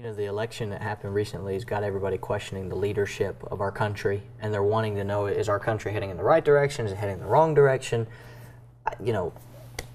You know, the election that happened recently has got everybody questioning the leadership of our country, and they're wanting to know is our country heading in the right direction? Is it heading in the wrong direction? You know,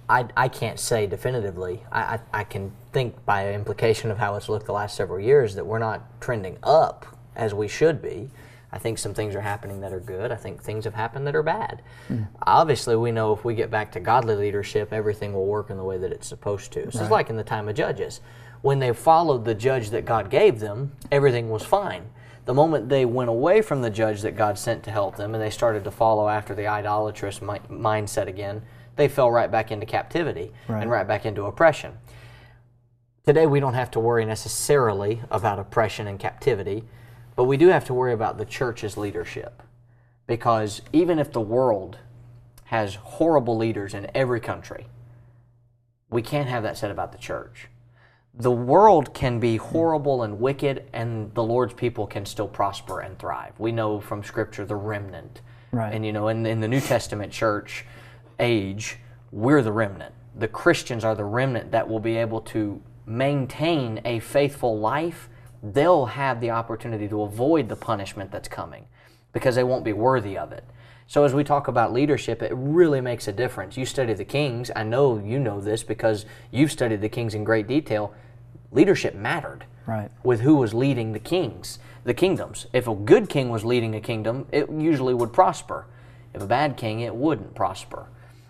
I, I can't say definitively. I, I, I can think by implication of how it's looked the last several years that we're not trending up as we should be. I think some things are happening that are good. I think things have happened that are bad. Mm. Obviously, we know if we get back to godly leadership, everything will work in the way that it's supposed to. So right. it's like in the time of Judges when they followed the judge that God gave them, everything was fine. The moment they went away from the judge that God sent to help them and they started to follow after the idolatrous mi- mindset again, they fell right back into captivity right. and right back into oppression. Today, we don't have to worry necessarily about oppression and captivity, but we do have to worry about the church's leadership. Because even if the world has horrible leaders in every country, we can't have that said about the church the world can be hmm. horrible and wicked, and the Lord's people can still prosper and thrive. We know from Scripture the remnant. Right. And, you know, in, in the New Testament church age, we're the remnant. The Christians are the remnant that will be able to maintain a faithful life. They'll have the opportunity to avoid the punishment that's coming because they won't be worthy of it. So, as we talk about leadership, it really makes a difference. You study the kings. I know you know this because you've studied the kings in great detail leadership mattered right. with who was leading the kings, the kingdoms. If a good king was leading a kingdom, it usually would prosper. If a bad king, it wouldn't prosper.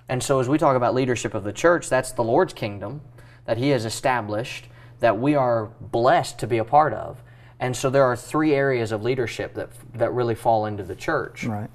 And so, as we talk about leadership of the church, that's the Lord's kingdom that He has established that we are blessed to be a part of. And so, there are three areas of leadership that that really fall into the church. Right.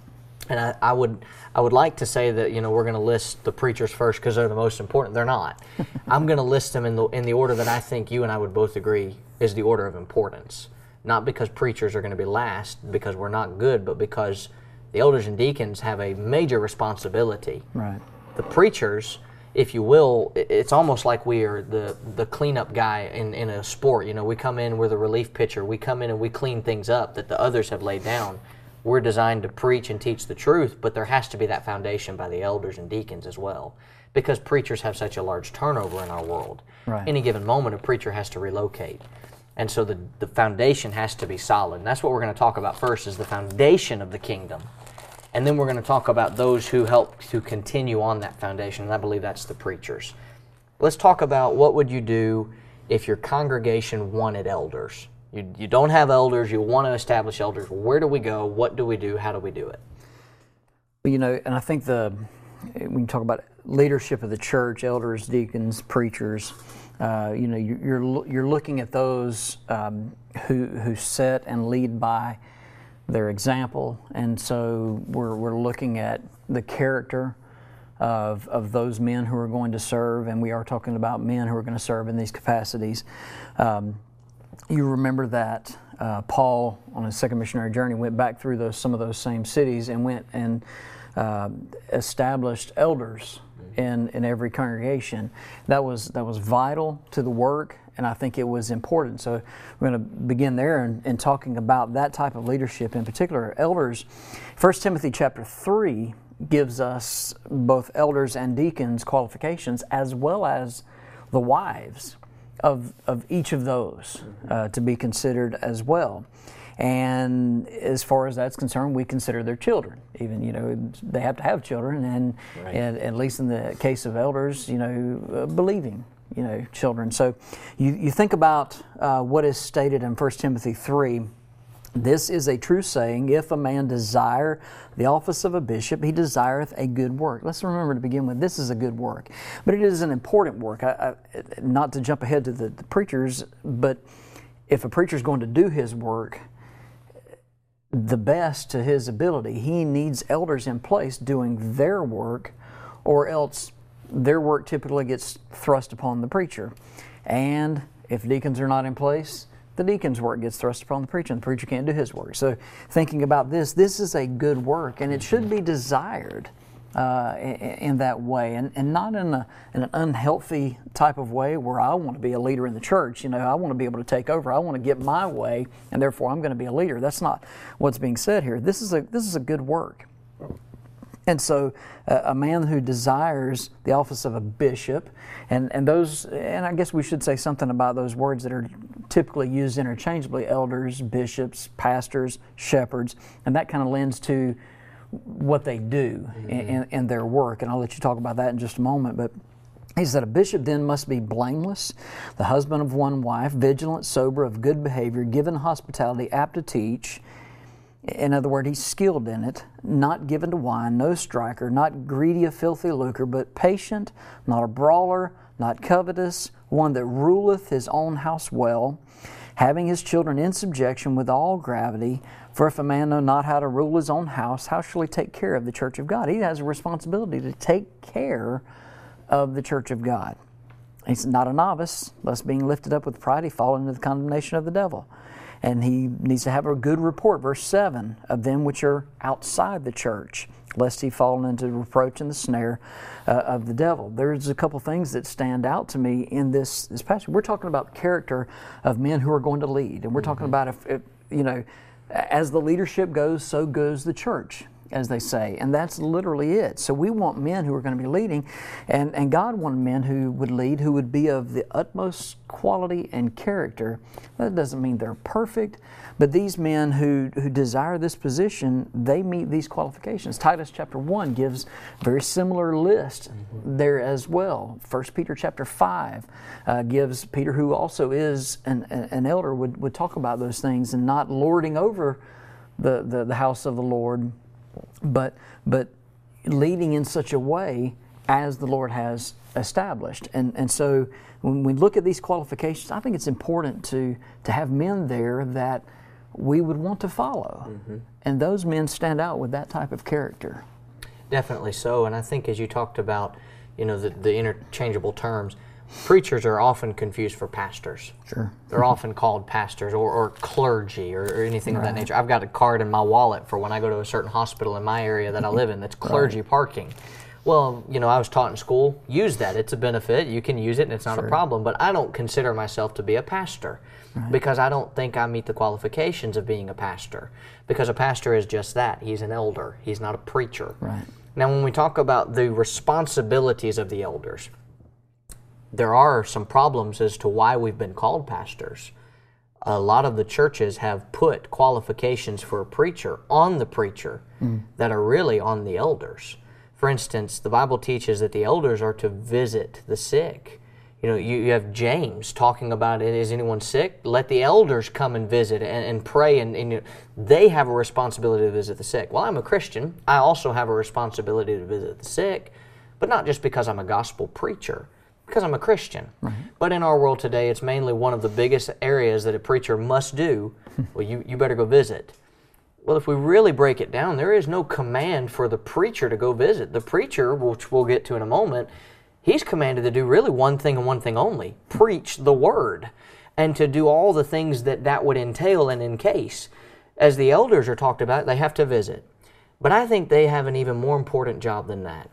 And I, I, would I would like to say that you know we're going to list the preachers first because they're the most important. They're not. I'm going to list them in the in the order that I think you and I would both agree is the order of importance. Not because preachers are going to be last because we're not good, but because the elders and deacons have a major responsibility. Right. The preachers, if you will, it's almost like we are the the cleanup guy in in a sport. You know, we come in, we're the relief pitcher. We come in and we clean things up that the others have laid down we're designed to preach and teach the truth, but there has to be that foundation by the elders and deacons as well. Because preachers have such a large turnover in our world. Right. Any given moment, a preacher has to relocate. And so the, the foundation has to be solid. And that's what we're going to talk about first is the foundation of the kingdom. And then we're going to talk about those who help to continue on that foundation. And I believe that's the preachers. Let's talk about what would you do if your congregation wanted elders. You, you don't have elders, you want to establish elders. Where do we go? What do we do? How do we do it? You know, and I think the we can talk about leadership of the church, elders, deacons, preachers. Uh, you know, you're you're looking at those um, who who set and lead by their example, and so we're we're looking at the character of of those men who are going to serve, and we are talking about men who are going to serve in these capacities. Um, you remember that uh, Paul, on his second missionary journey, went back through those, some of those same cities and went and uh, established elders in, in every congregation. That was, that was vital to the work, and I think it was important. So we're going to begin there and, and talking about that type of leadership, in particular, elders. 1 Timothy chapter 3 gives us both elders and deacons qualifications as well as the wives of, of each of those uh, to be considered as well. And as far as that's concerned, we consider their children. Even you know they have to have children, and, right. and at least in the case of elders, you know, uh, believing you know children. So you, you think about uh, what is stated in 1 Timothy three this is a true saying. If a man desire the office of a bishop, he desireth a good work. Let's remember to begin with, this is a good work. But it is an important work. I, I, not to jump ahead to the, the preachers, but if a preacher is going to do his work the best to his ability, he needs elders in place doing their work, or else their work typically gets thrust upon the preacher. And if deacons are not in place, the deacon's work gets thrust upon the preacher, and the preacher can't do his work. So, thinking about this, this is a good work, and it should be desired uh, in, that way, and, and not in, a, in an unhealthy type of way where I want to be a leader in the church. You know, I want to be able to take over. I want to get my way, and therefore I'm going to be a leader. That's not what's being said here. This is a this is a good work. And so, uh, a man who desires the office of a bishop, and, and those, and I guess we should say something about those words that are typically used interchangeably elders, bishops, pastors, shepherds, and that kind of lends to what they do mm-hmm. in, in, their work. And I'll let you talk about that in just a moment. But he said, A bishop then must be blameless, the husband of one wife, vigilant, sober, of good behavior, given hospitality, apt to teach in other words, he's skilled in it, not given to wine, no striker, not greedy of filthy lucre, but patient, not a brawler, not covetous, one that ruleth his own house well, having his children in subjection with all gravity. For if a man know not how to rule his own house, how shall he take care of the church of God? He has a responsibility to take care of the church of God. He's not a novice, lest being lifted up with pride he fall into the condemnation of the devil and he needs to have a good report, verse 7, of them which are outside the church, lest he fall into the reproach and the snare uh, of the devil. There's a couple things that stand out to me in this, this passage. We're talking about character of men who are going to lead, and we're mm-hmm. talking about if, if, you know, as the leadership goes, so goes the church as they say. And that's literally it. So we want men who are going to be leading, and, and God wanted men who would lead, who would be of the utmost quality and character. That doesn't mean they're perfect, but these men who, who desire this position, they meet these qualifications. Titus chapter 1 gives a very similar list mm-hmm. there as well. 1 Peter chapter 5 uh, gives Peter, who also is an, an elder, would, would talk about those things and not lording over the, the, the house of the Lord but but leading in such a way as the Lord has established. And and so when we look at these qualifications, I think it's important to to have men there that we would want to follow. Mm-hmm. And those men stand out with that type of character. Definitely so. And I think as you talked about, you know, the, the interchangeable terms, preachers are often confused for pastors. Sure. They're often called pastors or, or clergy or, or anything right. of that nature. I've got a card in my wallet for when I go to a certain hospital in my area that I live in that's clergy right. parking. Well, you know, I was taught in school, use that. It's a benefit. You can use it and it's not sure. a problem. But I don't consider myself to be a pastor right. because I don't think I meet the qualifications of being a pastor. Because a pastor is just that. He's an elder, he's not a preacher. Right. Now, when we talk about the responsibilities of the elders, there are some problems as to why we've been called pastors. A lot of the churches have put qualifications for a preacher on the preacher mm. that are really on the elders. For instance, the Bible teaches that the elders are to visit the sick. You know, you, you have James talking about it. Is anyone sick? Let the elders come and visit and, and pray, and, and you know, they have a responsibility to visit the sick. Well, I'm a Christian. I also have a responsibility to visit the sick, but not just because I'm a gospel preacher because I'm a Christian. Right. But in our world today, it's mainly one of the biggest areas that a preacher must do. well, you, you better go visit. Well, if we really break it down, there is no command for the preacher to go visit. The preacher, which we'll get to in a moment, he's commanded to do really one thing and one thing only preach the word and to do all the things that that would entail and encase. As the elders are talked about, they have to visit. But I think they have an even more important job than that.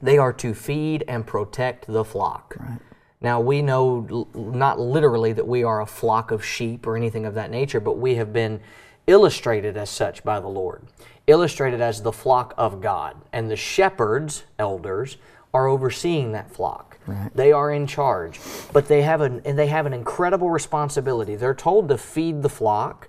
They are to feed and protect the flock. Right. Now, we know not literally that we are a flock of sheep or anything of that nature, but we have been illustrated as such by the Lord, illustrated as the flock of God. And the shepherds, elders, are overseeing that flock. Right. They are in charge, but they have an and they have an incredible responsibility. They're told to feed the flock.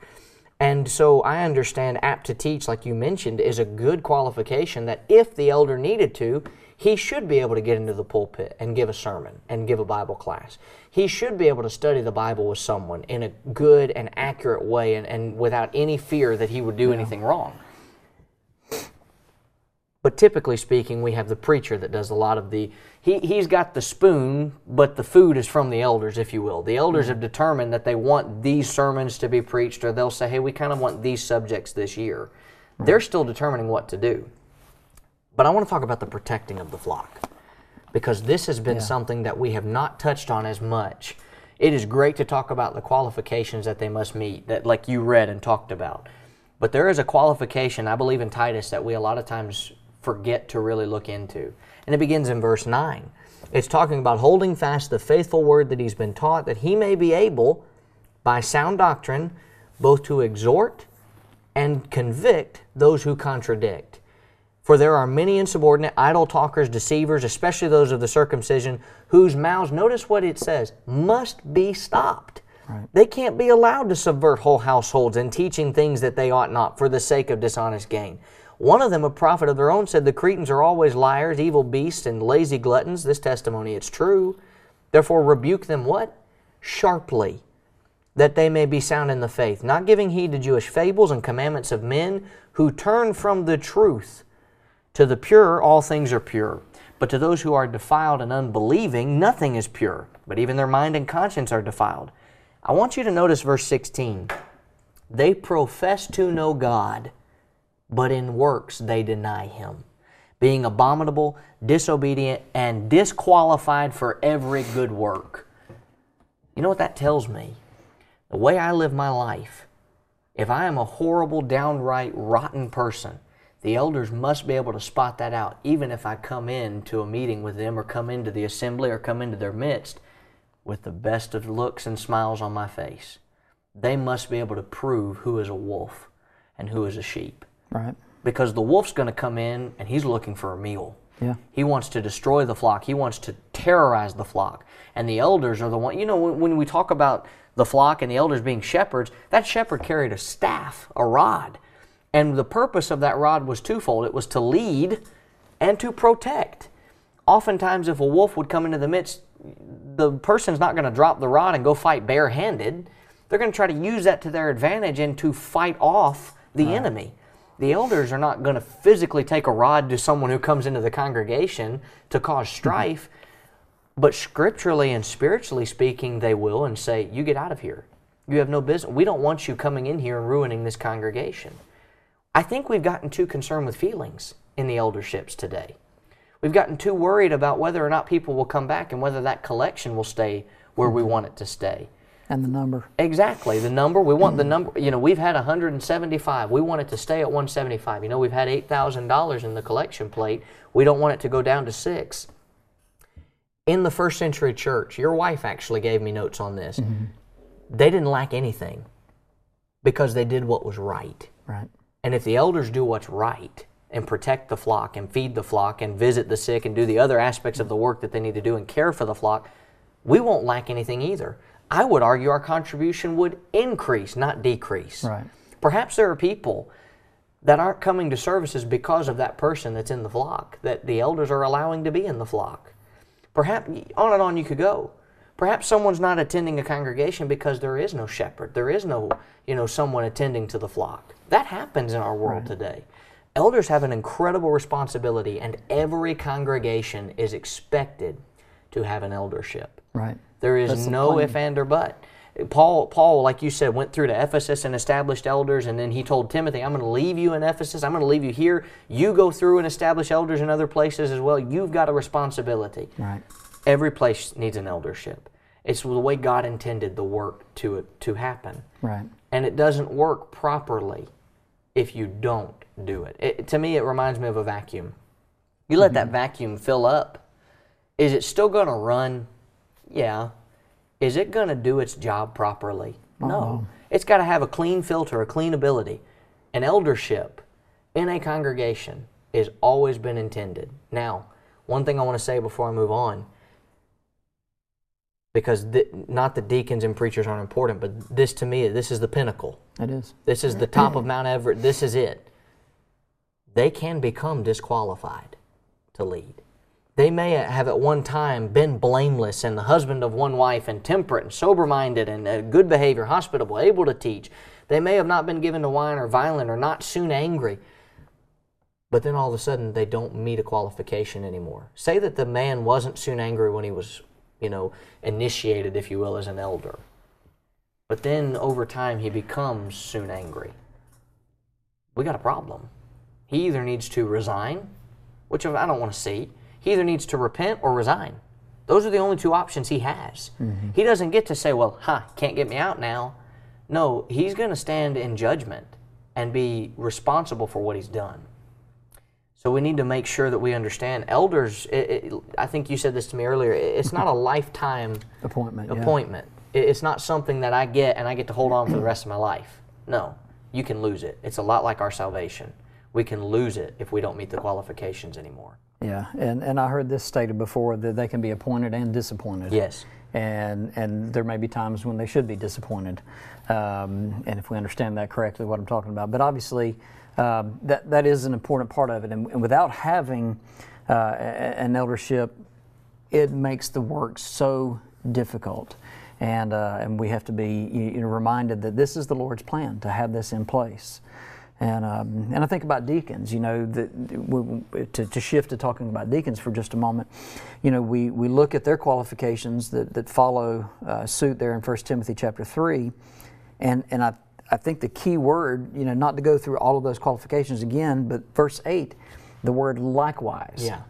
And so I understand apt to teach, like you mentioned, is a good qualification that if the elder needed to, he should be able to get into the pulpit and give a sermon and give a Bible class. He should be able to study the Bible with someone in a good and accurate way and, and without any fear that he would do yeah. anything wrong. But typically speaking, we have the preacher that does a lot of the. He, he's got the spoon, but the food is from the elders, if you will. The elders mm-hmm. have determined that they want these sermons to be preached, or they'll say, hey, we kind of want these subjects this year. They're still determining what to do. But I want to talk about the protecting of the flock because this has been yeah. something that we have not touched on as much. It is great to talk about the qualifications that they must meet, that like you read and talked about. But there is a qualification, I believe in Titus, that we a lot of times forget to really look into. And it begins in verse 9. It's talking about holding fast the faithful word that he's been taught, that he may be able, by sound doctrine, both to exhort and convict those who contradict. For there are many insubordinate, idle talkers, deceivers, especially those of the circumcision, whose mouths, notice what it says, must be stopped. Right. They can't be allowed to subvert whole households in teaching things that they ought not for the sake of dishonest gain. One of them, a prophet of their own, said, The Cretans are always liars, evil beasts, and lazy gluttons. This testimony, it's true. Therefore, rebuke them what? Sharply, that they may be sound in the faith, not giving heed to Jewish fables and commandments of men who turn from the truth to the pure, all things are pure. But to those who are defiled and unbelieving, nothing is pure, but even their mind and conscience are defiled. I want you to notice verse 16. They profess to know God, but in works they deny Him, being abominable, disobedient, and disqualified for every good work. You know what that tells me? The way I live my life, if I am a horrible, downright rotten person, the elders must be able to spot that out, even if I come in to a meeting with them or come into the assembly or come into their midst with the best of looks and smiles on my face. They must be able to prove who is a wolf and who is a sheep. Right. Because the wolf's going to come in and he's looking for a meal. Yeah. He wants to destroy the flock. He wants to terrorize the flock. And the elders are the one, you know, when, when we talk about the flock and the elders being shepherds, that shepherd carried a staff, a rod. And the purpose of that rod was twofold it was to lead and to protect. Oftentimes, if a wolf would come into the midst, the person's not going to drop the rod and go fight barehanded. They're going to try to use that to their advantage and to fight off the right. enemy. The elders are not going to physically take a rod to someone who comes into the congregation to cause mm-hmm. strife, but scripturally and spiritually speaking, they will and say, You get out of here. You have no business. We don't want you coming in here and ruining this congregation. I think we've gotten too concerned with feelings in the elderships today. We've gotten too worried about whether or not people will come back and whether that collection will stay where we want it to stay. And the number. Exactly. The number. We want the number. You know, we've had 175. We want it to stay at 175. You know, we've had $8,000 in the collection plate. We don't want it to go down to six. In the first century church, your wife actually gave me notes on this. Mm-hmm. They didn't lack anything because they did what was right. Right. And if the elders do what's right and protect the flock and feed the flock and visit the sick and do the other aspects of the work that they need to do and care for the flock, we won't lack anything either. I would argue our contribution would increase, not decrease. Right. Perhaps there are people that aren't coming to services because of that person that's in the flock, that the elders are allowing to be in the flock. Perhaps on and on you could go. Perhaps someone's not attending a congregation because there is no shepherd. There is no, you know, someone attending to the flock. That happens in our world right. today. Elders have an incredible responsibility, and every congregation is expected to have an eldership. Right. There is That's no if, and, or but. Paul, Paul, like you said, went through to Ephesus and established elders, and then he told Timothy, I'm going to leave you in Ephesus. I'm going to leave you here. You go through and establish elders in other places as well. You've got a responsibility. Right. Every place needs an eldership. It's the way God intended the work to to happen. Right. And it doesn't work properly if you don't do it. it to me, it reminds me of a vacuum. You let mm-hmm. that vacuum fill up. Is it still going to run? Yeah. Is it going to do its job properly? Uh-huh. No. It's got to have a clean filter, a clean ability. An eldership in a congregation has always been intended. Now, one thing I want to say before I move on because th- not that deacons and preachers aren't important, but this to me, this is the pinnacle. It is. This is the top of Mount Everest. This is it. They can become disqualified to lead. They may have at one time been blameless and the husband of one wife and temperate and sober minded and good behavior, hospitable, able to teach. They may have not been given to wine or violent or not soon angry. But then all of a sudden they don't meet a qualification anymore. Say that the man wasn't soon angry when he was you know, initiated, if you will, as an elder. But then over time, he becomes soon angry. We got a problem. He either needs to resign, which I don't want to see. He either needs to repent or resign. Those are the only two options he has. Mm-hmm. He doesn't get to say, well, huh, can't get me out now. No, he's going to stand in judgment and be responsible for what he's done. So we need to make sure that we understand elders. It, it, I think you said this to me earlier. It's not a lifetime appointment. Appointment. Yeah. It's not something that I get and I get to hold on for the rest of my life. No, you can lose it. It's a lot like our salvation. we can lose it if we don't meet the qualifications anymore. Yeah, and, and I heard this stated before that they can be appointed and disappointed. Yes. And, and there may be times when they should be disappointed. Um, and if we understand that correctly, what I'm talking about. But obviously, um, that, that is an important part of it. And, and without having uh, an eldership, it makes the work so difficult. And, uh, and we have to be you know, reminded that this is the Lord's plan to have this in place. And, um, and I think about deacons, you know, the, to, to shift to talking about deacons for just a moment, you know, we, we look at their qualifications that, that follow uh, suit there in 1 Timothy chapter 3. And, and I, I think the key word, you know, not to go through all of those qualifications again, but verse 8, the word likewise. Yeah.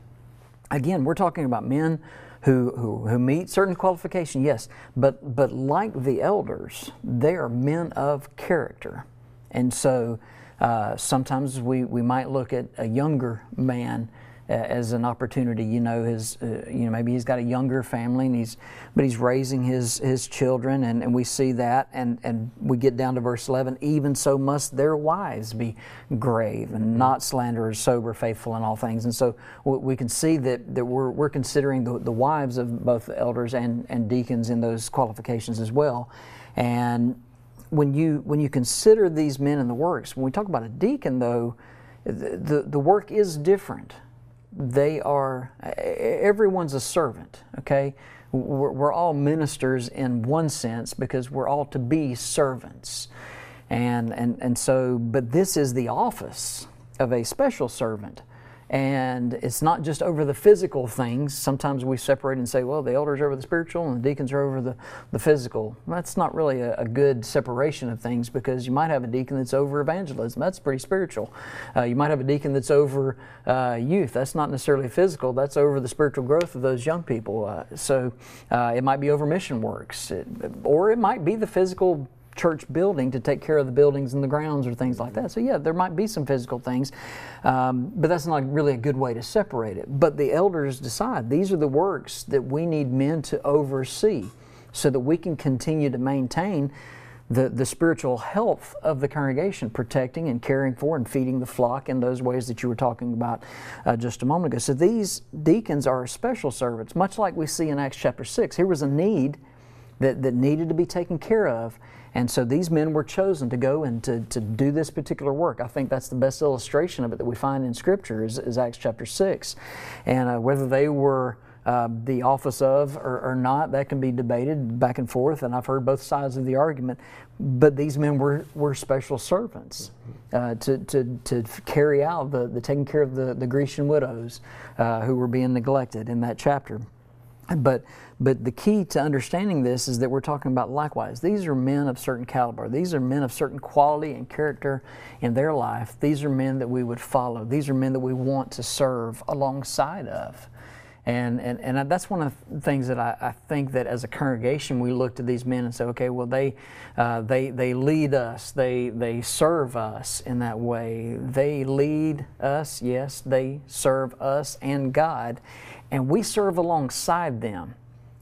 Again, we're talking about men who, who, who meet certain qualifications, yes, but, but like the elders, they are men of character. And so, uh, sometimes we, we might look at a younger man as an opportunity. You know, his uh, you know maybe he's got a younger family, and he's but he's raising his his children, and, and we see that, and and we get down to verse eleven. Even so, must their wives be grave and mm-hmm. not slanderers, sober, faithful in all things. And so we can see that that we're we're considering the, the wives of both elders and and deacons in those qualifications as well, and when you when you consider these men in the works, when we talk about a deacon, though, the the work is different. They are everyone's a servant. Okay, we're, we're all ministers in one sense because we're all to be servants, and and and so. But this is the office of a special servant. And it's not just over the physical things. Sometimes we separate and say, well, the elders are over the spiritual and the deacons are over the, the physical. That's not really a, a good separation of things because you might have a deacon that's over evangelism. That's pretty spiritual. Uh, you might have a deacon that's over uh, youth. That's not necessarily physical. That's over the spiritual growth of those young people. Uh, so uh, it might be over mission works, it, or it might be the physical church building to take care of the buildings and the grounds or things like that. So, yeah, there might be some physical things, um, but that's not really a good way to separate it. But the elders decide these are the works that we need men to oversee so that we can continue to maintain the, the spiritual health of the congregation, protecting and caring for and feeding the flock in those ways that you were talking about uh, just a moment ago. So these deacons are special servants, much like we see in Acts chapter 6. Here was a need that, that needed to be taken care of. And so these men were chosen to go and to, to do this particular work. I think that's the best illustration of it that we find in Scripture is, is Acts chapter 6. And uh, whether they were uh, the office of or, or, not, that can be debated back and forth, and I've heard both sides of the argument. But these men were, were special servants uh, to, to, to carry out the, the taking care of the, the Grecian widows uh, who were being neglected in that chapter. But but the key to understanding this is that we're talking about likewise. These are men of certain caliber. These are men of certain quality and character in their life. These are men that we would follow. These are men that we want to serve alongside of. And, and, and that's one of the things that I, I think that as a congregation we look to these men and say, okay, well they, uh, they, they lead us, they, they serve us in that way. They lead us, yes, they serve us and God, and we serve alongside them.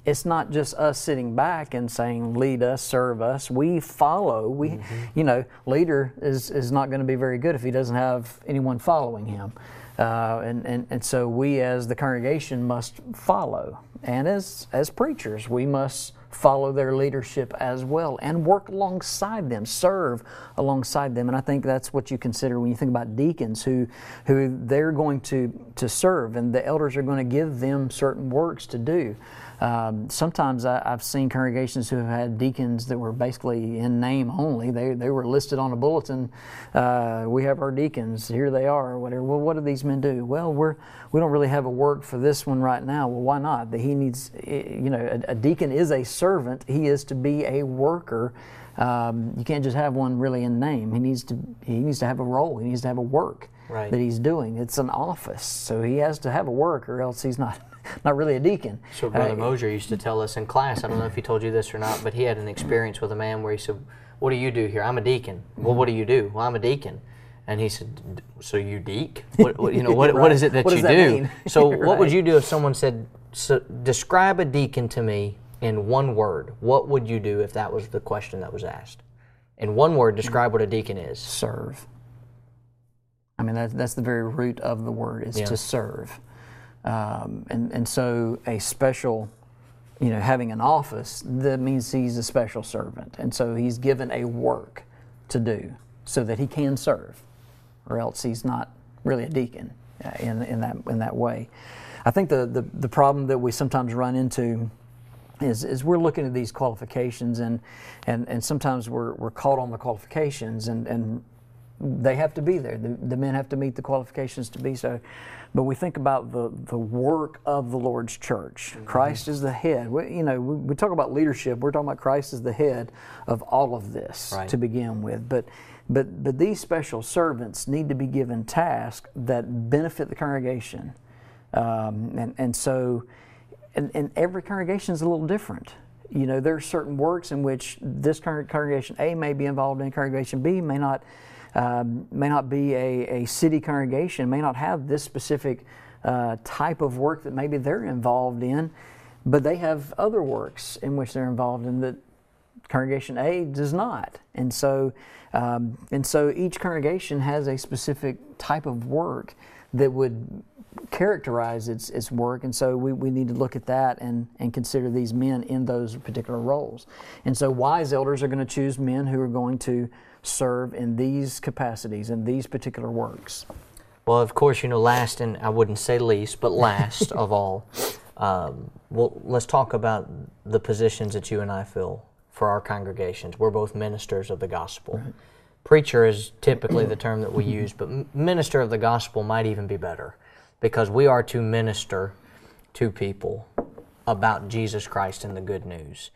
It's not just us sitting back and saying lead us serve us. We follow. We mm-hmm. you know leader is is not going to be very good if he doesn't have anyone following him. Uh, and, and and so we as the congregation must follow. And as as preachers we must follow their leadership as well and work alongside them serve alongside them. And i think that's what you consider when you think about deacons who who they're going to to serve and the elders are going to give them certain works to do um, sometimes I, have seen congregations who have had deacons that were basically in name only. They, they were listed on a bulletin. Uh, we have our deacons. Here they are, or whatever. Well, what do these men do? Well, we're we don't really have a work for this one right now. Well, why not? That He needs, you know, a, a deacon is a servant. He is to be a worker. Um, you can't just have one really in name. He needs to he needs to have a role. He needs to have a work right. that he's doing. It's an office, so he has to have a work, or else he's not not really a deacon. So Brother uh, Mosier used to tell us in class. I don't know if he told you this or not, but he had an experience with a man where he said, "What do you do here? I'm a deacon." Well, what do you do? Well, I'm a deacon. And he said, "So you deek? What, what you know? What, right. what is it that you that do? so right. what would you do if someone said, so "Describe a deacon to me in one word"? What would you do if that was the question that was asked? In one word, describe what a deacon is. Serve. I mean, that's, that's the very root of the word is Yeah. to serve. Um, and, and so a special, you know, having an office, that means he's a special servant. And so he's given a work to do so that he can serve, or else he's not really a deacon uh, in, in, that, in that way. I think the, the, the problem that we sometimes run into is, is we're looking at these qualifications and, and, and sometimes we're, we're caught on the qualifications and, and they have to be there. The, the men have to meet the qualifications to be so. But we think about the, the work of the Lord's church. Christ is the head. We, you know, we, we talk about leadership. We're talking about Christ is the head of all of this Right. to begin with. But, but, but these special servants need to be given tasks that benefit the congregation. Um, and, and so, and, and every congregation is a little different. You know, there are certain works in which this congregation A may be involved in, congregation B may not, um, may not be a, a city congregation, may not have this specific uh, type of work that maybe they're involved in, but they have other works in which they're involved in that congregation A does not. And so, um, and so each congregation has a specific type of work that would characterize its, its work. And so we, we need to look at that and, and consider these men in those particular roles. And so wise elders are going to choose men who are going to serve in these capacities, in these particular works. Well, of course, you know, last and I wouldn't say least, but last of all, um, well, let's talk about the positions that you and I fill for our congregations. We're both ministers of the gospel. Preacher is typically the term that we use, but minister of the gospel might even be better because we are to minister to people about Jesus Christ and the good news.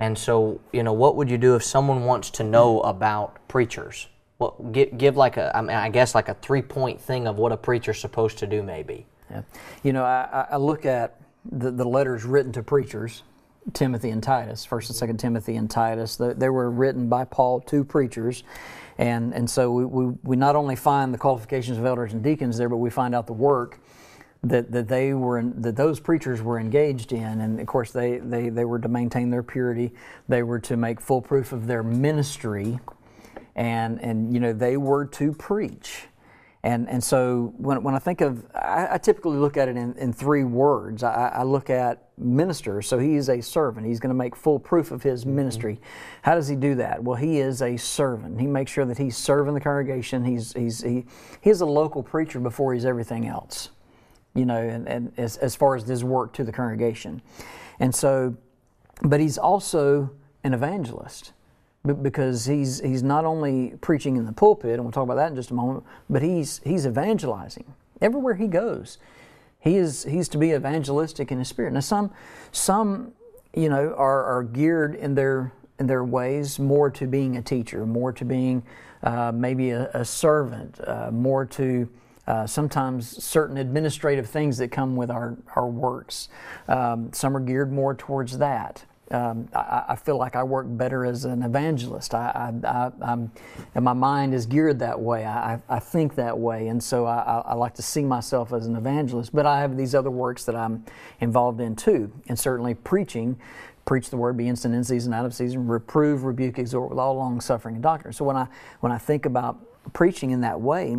And so, you know, what would you do if someone wants to know about preachers? What give, give like a, I, mean, I guess like a three point thing of what a preacher's supposed to do, maybe. Yeah. You know, I, I- look at the, the letters written to preachers, Timothy and Titus, First and Second Timothy and Titus. They, they were written by Paul to preachers, and and so we, we, we not only find the qualifications of elders and deacons there, but we find out the work that, that they were in, that those preachers were engaged in, and of course they, they they were to maintain their purity. They were to make full proof of their ministry, and and you know they were to preach. And, and so when, when I think of, I, I typically look at it in, in three words. I, I look at minister, so he is a servant. He's going to make full proof of his mm-hmm. ministry. How does he do that? Well, he is a servant. He makes sure that he's serving the congregation. He's, he's, he, he's a local preacher before he's everything else, you know, and, and as, as far as his work to the congregation. And so, but he's also an evangelist because he's he's not only preaching in the pulpit, and we'll talk about that in just a moment, but he's he's evangelizing everywhere he goes. He is he's to be evangelistic in his spirit. Now some some you know are, are geared in their in their ways more to being a teacher, more to being uh, maybe a, a servant, uh, more to uh, sometimes certain administrative things that come with our, our works. Um, some are geared more towards that. Um, I, I feel like I work better as an evangelist. I, I, and my mind is geared that way. I, think that way, and so I, I, I like to see myself as an evangelist. But I have these other works that I'm involved in too, and certainly preaching. Preach the word, be instant in season, out of season, reprove, rebuke, exhort with all long suffering and doctrine. So when I when I think about preaching in that way,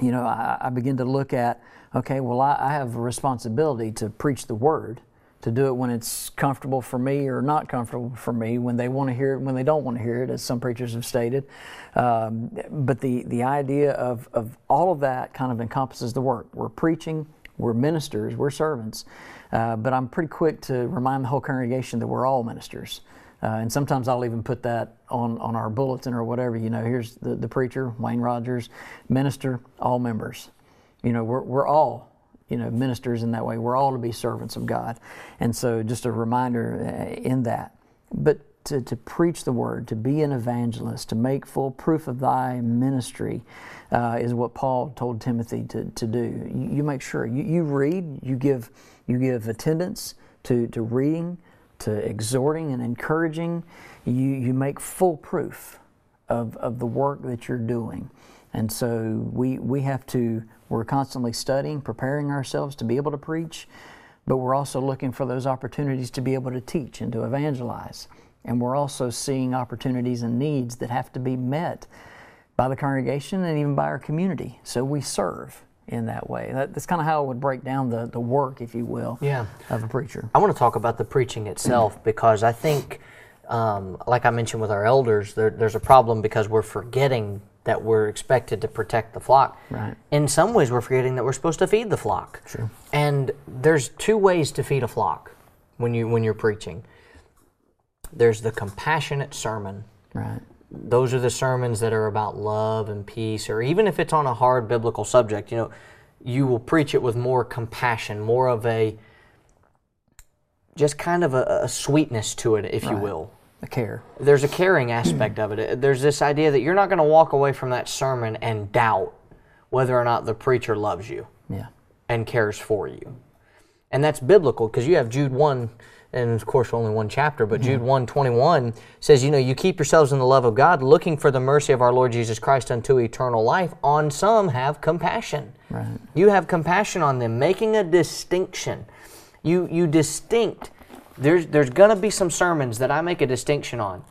you know, I, I begin to look at, okay, well, I, I have a responsibility to preach the word, to do it when it's comfortable for me or not comfortable for me, when they want to hear it, when they don't want to hear it, as some preachers have stated. Um, but the, the idea of, of all of that kind of encompasses the work. We're preaching, we're ministers, we're servants. Uh, but I'm pretty quick to remind the whole congregation that we're all ministers. Uh, and sometimes I'll even put that on, on our bulletin or whatever. You know, here's the, the preacher, Wayne Rogers, minister, all members. You know, we're, we're all, you know, ministers in that way. We're all to be servants of God. And so just a reminder uh, in that. But to, to preach the word, to be an evangelist, to make full proof of thy ministry uh, is what Paul told Timothy to, to do. You, you make sure you, you read, you give, you give attendance to, to reading, to exhorting and encouraging. You, you make full proof of, of the work that you're doing. And so we, we have to, we're constantly studying, preparing ourselves to be able to preach, but we're also looking for those opportunities to be able to teach and to evangelize. And we're also seeing opportunities and needs that have to be met by the congregation and even by our community. So we serve in that way. That, that's kind of how I would break down the, the work, if you will, Yeah. of a preacher. I want to talk about the preaching itself because I think, um, like I mentioned with our elders, there, there's a problem because we're forgetting that we're expected to protect the flock. Right. In some ways, we're forgetting that we're supposed to feed the flock. True. And there's two ways to feed a flock when you when you're preaching. There's the compassionate sermon. Right. Those are the sermons that are about love and peace, or even if it's on a hard biblical subject, you know, you will preach it with more compassion, more of a just kind of a, a sweetness to it, if you will. A care. There's a caring aspect of it. Uh, there's this idea that you're not going to walk away from that sermon and doubt whether or not the preacher loves you Yeah. and cares for you. And that's biblical because you have Jude 1, and of course, only one chapter, but mm-hmm. Jude 1 21 says, You know, you keep yourselves in the love of God, looking for the mercy of our Lord Jesus Christ unto eternal life. On some have compassion. Right. You have compassion on them, making a distinction. You, you distinct. There's, there's going to be some sermons that I make a distinction on.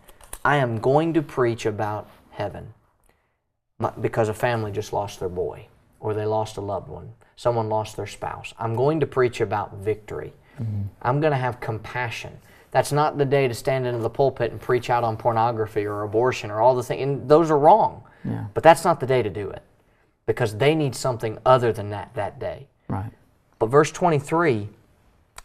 I am going to preach about heaven because a family just lost their boy or they lost a loved one. Someone lost their spouse. I'm going to preach about victory. I'm going to have compassion. That's not the day to stand into the pulpit and preach out on pornography or abortion or all the things. And those are wrong. Yeah. But that's not the day to do it because they need something other than that that day. Right. But verse 23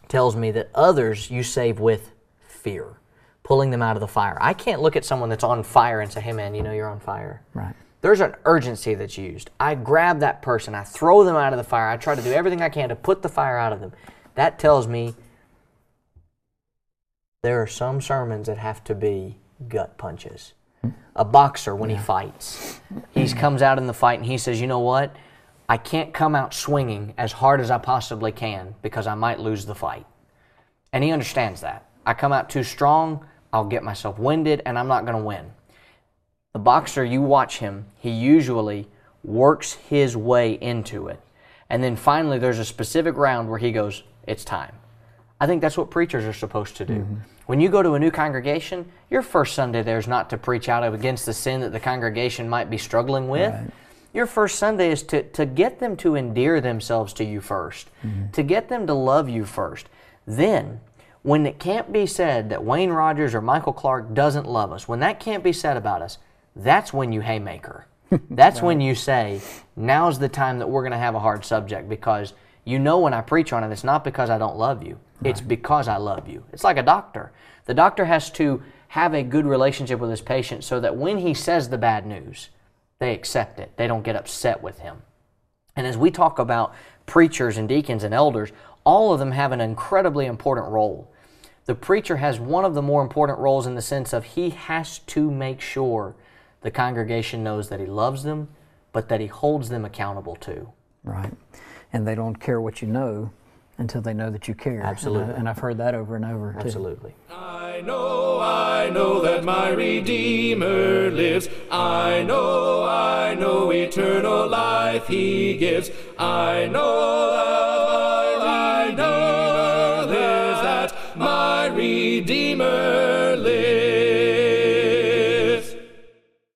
tells me that others you save with fear, pulling them out of the fire. I can't look at someone that's on fire and say, hey man, you know you're on fire. Right. There's an urgency that's used. I grab that person, I throw them out of the fire, I try to do everything I can to put the fire out of them. That tells me there are some sermons that have to be gut punches. A boxer, when he fights, he comes out in the fight and he says, You know what? I can't come out swinging as hard as I possibly can because I might lose the fight. And he understands that. I come out too strong, I'll get myself winded, and I'm not going to win. The boxer, you watch him, he usually works his way into it. And then finally, there's a specific round where he goes, It's time. I think that's what preachers are supposed to do. Mm-hmm. When you go to a new congregation, your first Sunday there is not to preach out against the sin that the congregation might be struggling with. Your first Sunday is to, to get them to endear themselves to you 1st mm-hmm. to get them to love you first. Then, when it can't be said that Wayne Rogers or Michael Clark doesn't love us, when that can't be said about us, that's when you haymaker. That's when you say, now's the time that we're going to have a hard subject because you know when I preach on it, it's not because I don't love you. It's because I love you. It's like a doctor. The doctor has to have a good relationship with his patient so that when he says the bad news, they accept it. They don't get upset with him. And as we talk about preachers and deacons and elders, all of them have an incredibly important role. The preacher has one of the more important roles in the sense of he has to make sure the congregation knows that he loves them, but that he holds them accountable too. Right. And they don't care what you know until they know that you care. And I- Absolutely. And, I, have heard that over and over. Too. Absolutely. I know, I know that my Redeemer lives. I know, I know eternal life he gives. I know that my Redeemer lives, that my Redeemer lives.